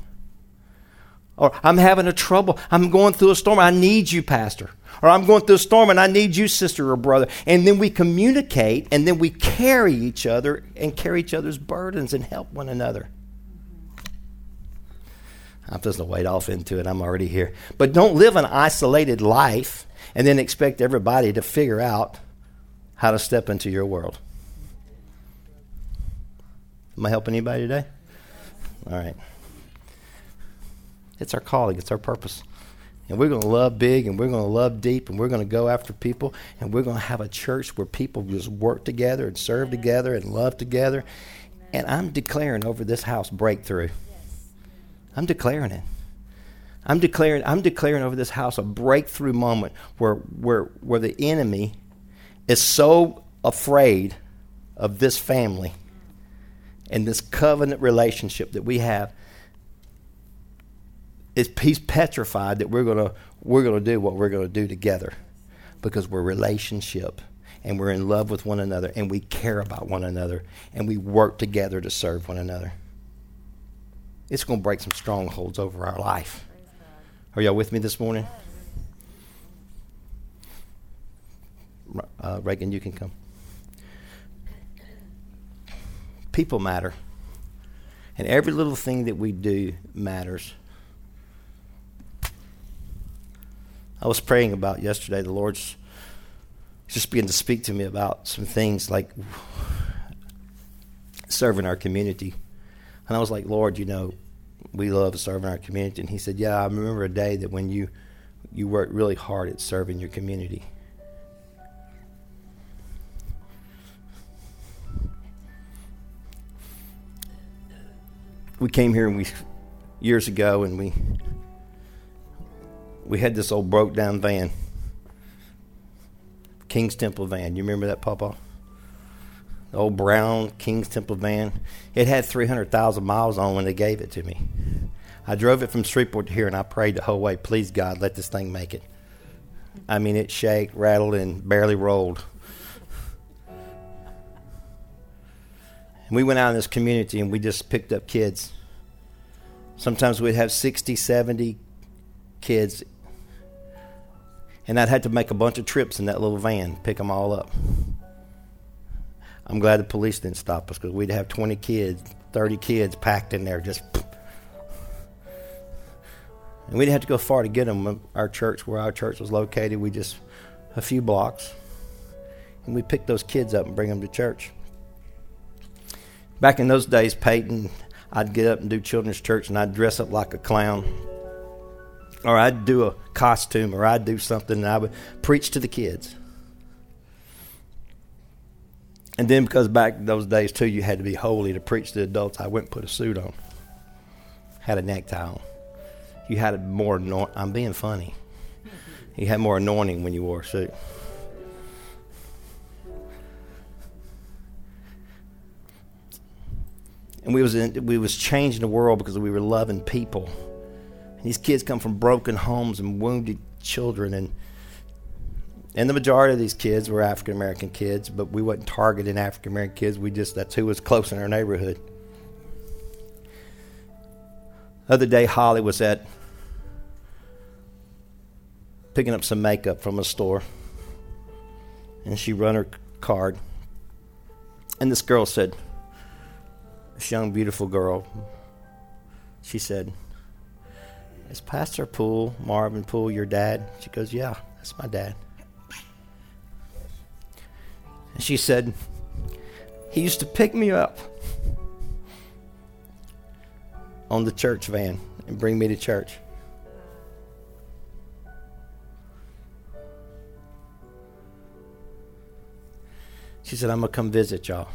Or I'm having a trouble. I'm going through a storm. I need you, pastor. Or I'm going through a storm and I need you, sister or brother. And then we communicate and then we carry each other and carry each other's burdens and help one another. I'm just going to off into it. I'm already here. But don't live an isolated life and then expect everybody to figure out how to step into your world. Am I helping anybody today? All right. It's our calling, it's our purpose. And we're going to love big and we're going to love deep and we're going to go after people and we're going to have a church where people just work together and serve together and love together. And I'm declaring over this house breakthrough. I'm declaring it. I'm declaring I'm declaring over this house a breakthrough moment where where where the enemy is so afraid of this family and this covenant relationship that we have is he's petrified that we're gonna we're gonna do what we're gonna do together because we're relationship and we're in love with one another and we care about one another and we work together to serve one another it's going to break some strongholds over our life. Are y'all with me this morning? Uh, Reagan, you can come. People matter. And every little thing that we do matters. I was praying about yesterday. The Lord's just began to speak to me about some things like serving our community. And I was like, Lord, you know, we love serving our community. And he said, Yeah, I remember a day that when you you worked really hard at serving your community. We came here and we years ago and we we had this old broke down van. King's Temple van. You remember that, Papa? the old brown King's Temple van. It had 300,000 miles on when they gave it to me. I drove it from Shreveport to here and I prayed the whole way, please God, let this thing make it. I mean, it shaked, rattled, and barely rolled. And we went out in this community and we just picked up kids. Sometimes we'd have 60, 70 kids. And I'd have to make a bunch of trips in that little van, pick them all up. I'm glad the police didn't stop us because we'd have 20 kids, 30 kids packed in there just. *sniffs* And we didn't have to go far to get them. Our church, where our church was located, we just a few blocks. and we picked those kids up and bring them to church. Back in those days, Peyton, I'd get up and do children's church, and I'd dress up like a clown, or I'd do a costume, or I'd do something, and I would preach to the kids. And then, because back those days too, you had to be holy to preach to adults, I went and put a suit on, had a necktie on. You had more. I'm being funny. You had more anointing when you wore a suit. and we was in, we was changing the world because we were loving people. And these kids come from broken homes and wounded children, and and the majority of these kids were African American kids, but we wasn't targeting African American kids. We just that's who was close in our neighborhood. The other day, Holly was at picking up some makeup from a store, and she run her card, and this girl said this young, beautiful girl, she said, Is Pastor Poole, Marvin Poole, your dad? She goes, Yeah, that's my dad. And she said, He used to pick me up on the church van and bring me to church. She said, I'm going to come visit y'all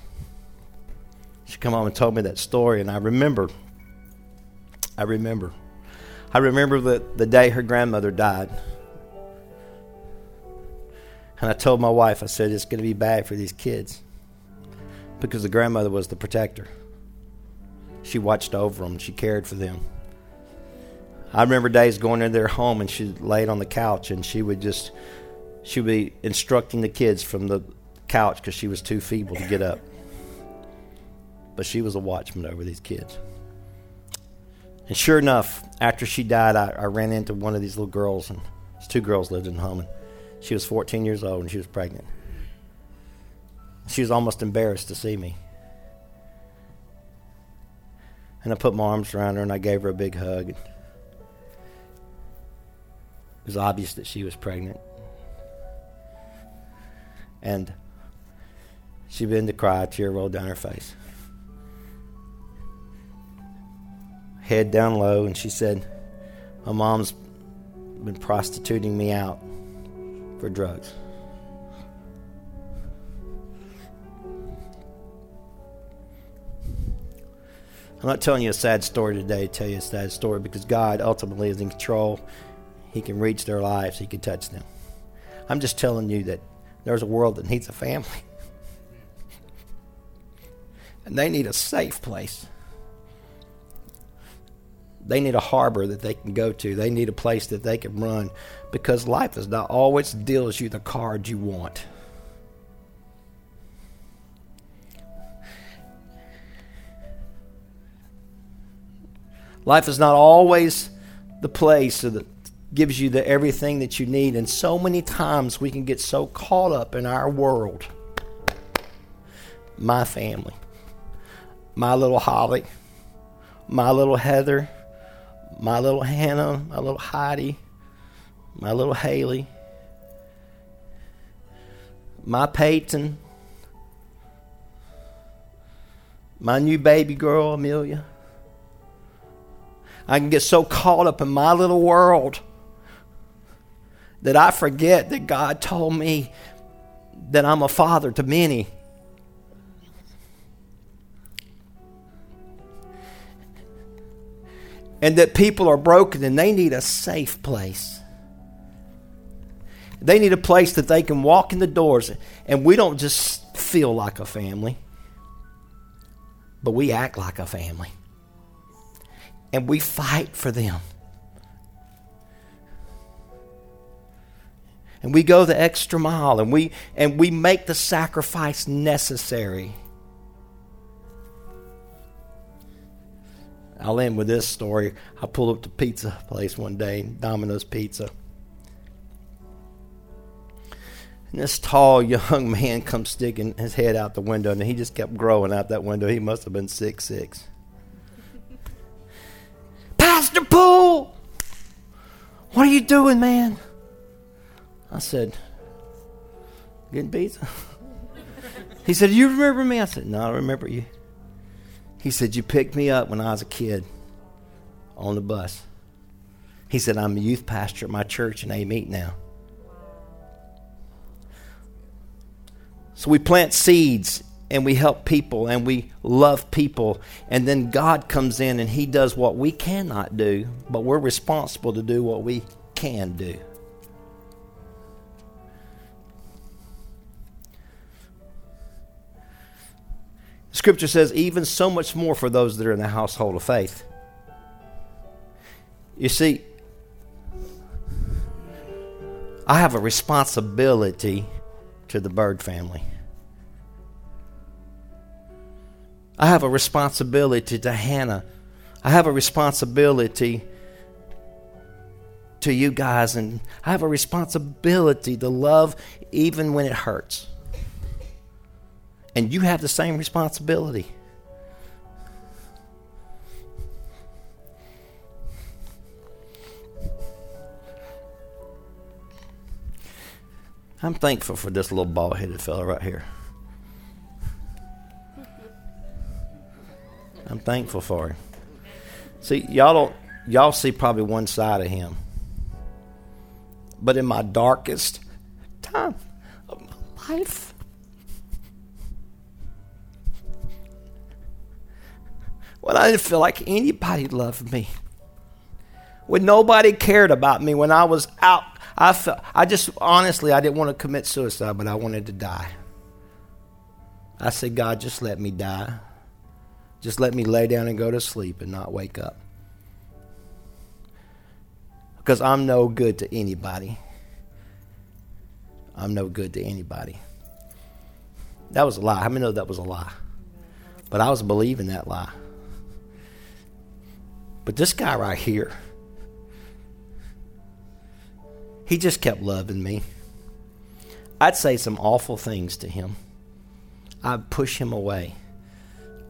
she come home and told me that story, and I remember. I remember. I remember the, the day her grandmother died. And I told my wife, I said, it's going to be bad for these kids because the grandmother was the protector. She watched over them, she cared for them. I remember days going into their home and she laid on the couch and she would just, she would be instructing the kids from the couch because she was too feeble to get up but she was a watchman over these kids. And sure enough, after she died, I, I ran into one of these little girls, and two girls lived in. And she was 14 years old, and she was pregnant. She was almost embarrassed to see me. And I put my arms around her, and I gave her a big hug. It was obvious that she was pregnant. And she began to cry, a tear rolled down her face. Head down low, and she said, My mom's been prostituting me out for drugs. I'm not telling you a sad story today to tell you a sad story because God ultimately is in control. He can reach their lives, He can touch them. I'm just telling you that there's a world that needs a family. *laughs* and they need a safe place. They need a harbor that they can go to. They need a place that they can run because life does not always deals you the cards you want. Life is not always the place that gives you the everything that you need. And so many times we can get so caught up in our world. My family, my little Holly, my little Heather, my little Hannah, my little Heidi, my little Haley, my Peyton, my new baby girl, Amelia. I can get so caught up in my little world that I forget that God told me that I'm a father to many. And that people are broken and they need a safe place. They need a place that they can walk in the doors and we don't just feel like a family, but we act like a family. And we fight for them. And we go the extra mile and we and we make the sacrifice necessary I'll end with this story. I pulled up to pizza place one day, Domino's Pizza. And this tall *laughs* young man comes sticking his head out the window, and he just kept growing out that window. He must have been six six. Pastor Poole, what are you doing, man? I said, getting pizza. *laughs* He said, You remember me? I said, No, I remember you. He said, You picked me up when I was a kid on the bus. He said, I'm a youth pastor at my church and they meet now. So we plant seeds and we help people and we love people. And then God comes in and He does what we cannot do, but we're responsible to do what we can do. Scripture says, even so much more for those that are in the household of faith. You see, I have a responsibility to the bird family. I have a responsibility to Hannah. I have a responsibility to you guys, and I have a responsibility to love even when it hurts. And you have the same responsibility. I'm thankful for this little bald headed fella right here. I'm thankful for him. See, y'all don't y'all see probably one side of him. But in my darkest time of my life, when I didn't feel like anybody loved me, when nobody cared about me, when I was out, I felt I just honestly I didn't want to commit suicide, but I wanted to die. I said, God, just let me die. Just let me lay down and go to sleep and not wake up. Because I'm no good to anybody. I'm no good to anybody. That was a lie. How many know that was a lie? But I was believing that lie. But this guy right here, he just kept loving me. I'd say some awful things to him. I'd push him away.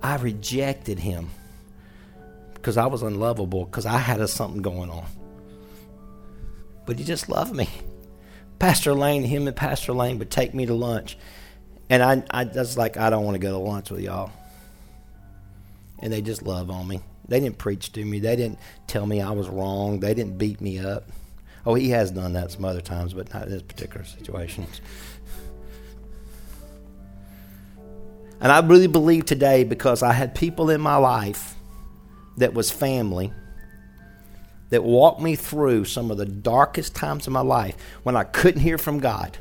I rejected him because I was unlovable because I had a, something going on. But he just loved me. Pastor Lane, him and Pastor Lane would take me to lunch. And I, I was like, I don't want to go to lunch with y'all. And they just love on me. They didn't preach to me. They didn't tell me I was wrong. They didn't beat me up. Oh, he has done that some other times, but not in this particular situation. And I really believe today because I had people in my life that was family that walked me through some of the darkest times of my life when I couldn't hear from God.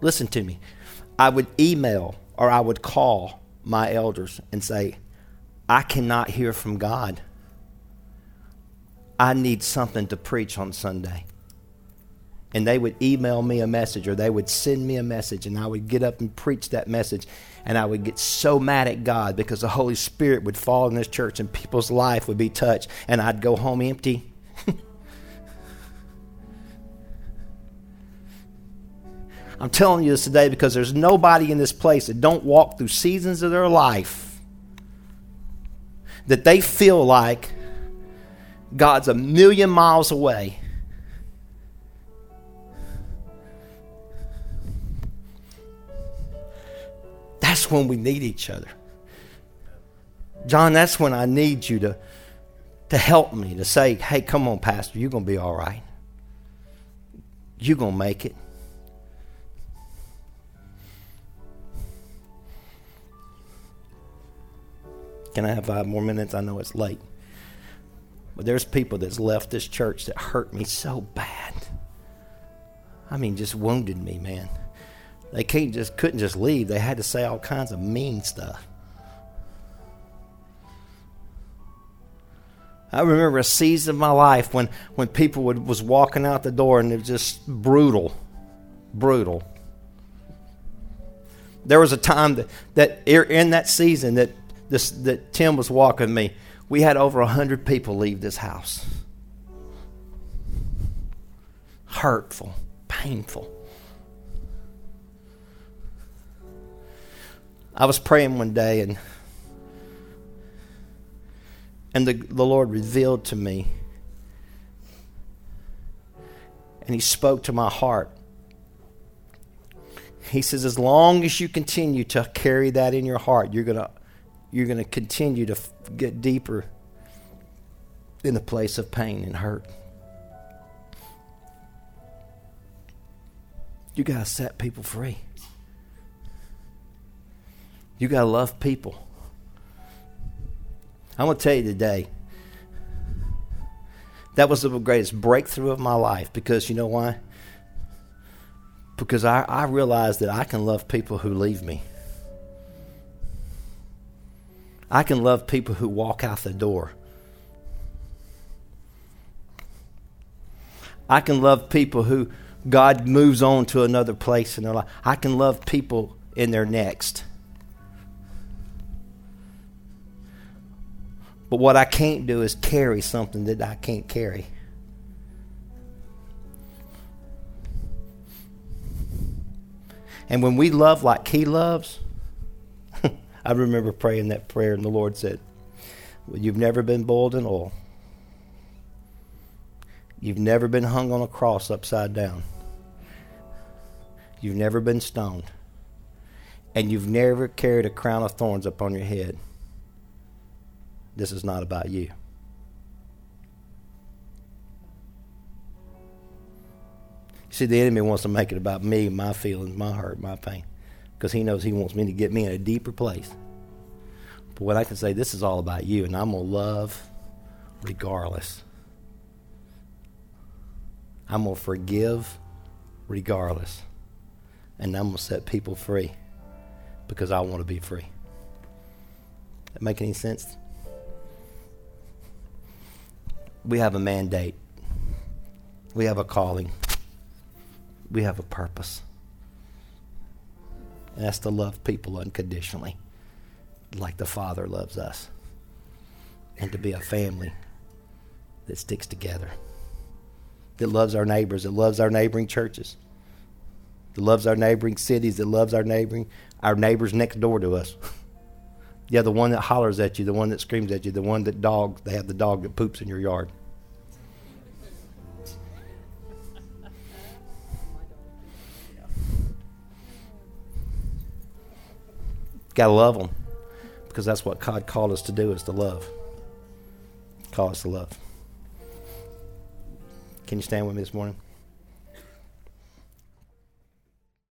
Listen to me. I would email or I would call my elders and say, I cannot hear from God. I need something to preach on Sunday and they would email me a message or they would send me a message and I would get up and preach that message and I would get so mad at God because the Holy Spirit would fall in this church and people's life would be touched and I'd go home empty. *laughs* I'm telling you this today because there's nobody in this place that don't walk through seasons of their life that they feel like God's a million miles away That's when we need each other. John, that's when I need you to, to help me, to say, hey, come on, Pastor, you're going to be all right. You're going to make it. Can I have five more minutes? I know it's late. But there's people that's left this church that hurt me so bad. I mean, just wounded me, man. They can't just couldn't just leave. They had to say all kinds of mean stuff. I remember a season of my life when, when people would, was walking out the door and it was just brutal, brutal. There was a time that, that in that season that this that Tim was walking me, we had over a hundred people leave this house. Hurtful, painful. I was praying one day and and the, the Lord revealed to me and he spoke to my heart. He says, as long as you continue to carry that in your heart, you're gonna you're gonna continue to f- get deeper in the place of pain and hurt. You gotta set people free. You gotta love people. I'm gonna tell you today. That was the greatest breakthrough of my life because you know why? Because I, I realized that I can love people who leave me. I can love people who walk out the door. I can love people who God moves on to another place in their life. I can love people in their next. But what I can't do is carry something that I can't carry. And when we love like He loves, I remember praying that prayer, and the Lord said, well, You've never been boiled in oil. You've never been hung on a cross upside down. You've never been stoned. And you've never carried a crown of thorns upon your head. This is not about you. See, the enemy wants to make it about me, my feelings, my hurt, my pain, because he knows he wants me to get me in a deeper place. But what I can say, this is all about you, and I'm going to love regardless. I'm going to forgive regardless. And I'm going to set people free because I want to be free. That make any sense? We have a mandate. We have a calling. We have a purpose. And that's to love people unconditionally, like the Father loves us. And to be a family that sticks together, that loves our neighbors, that loves our neighboring churches, that loves our neighboring cities, that loves our neighboring our neighbors next door to us. *laughs* yeah, the one that hollers at you, the one that screams at you, the one that dog they have the dog that poops in your yard. Got to love them because that's what God called us to do is to love. Call us to love. Can you stand with me this morning?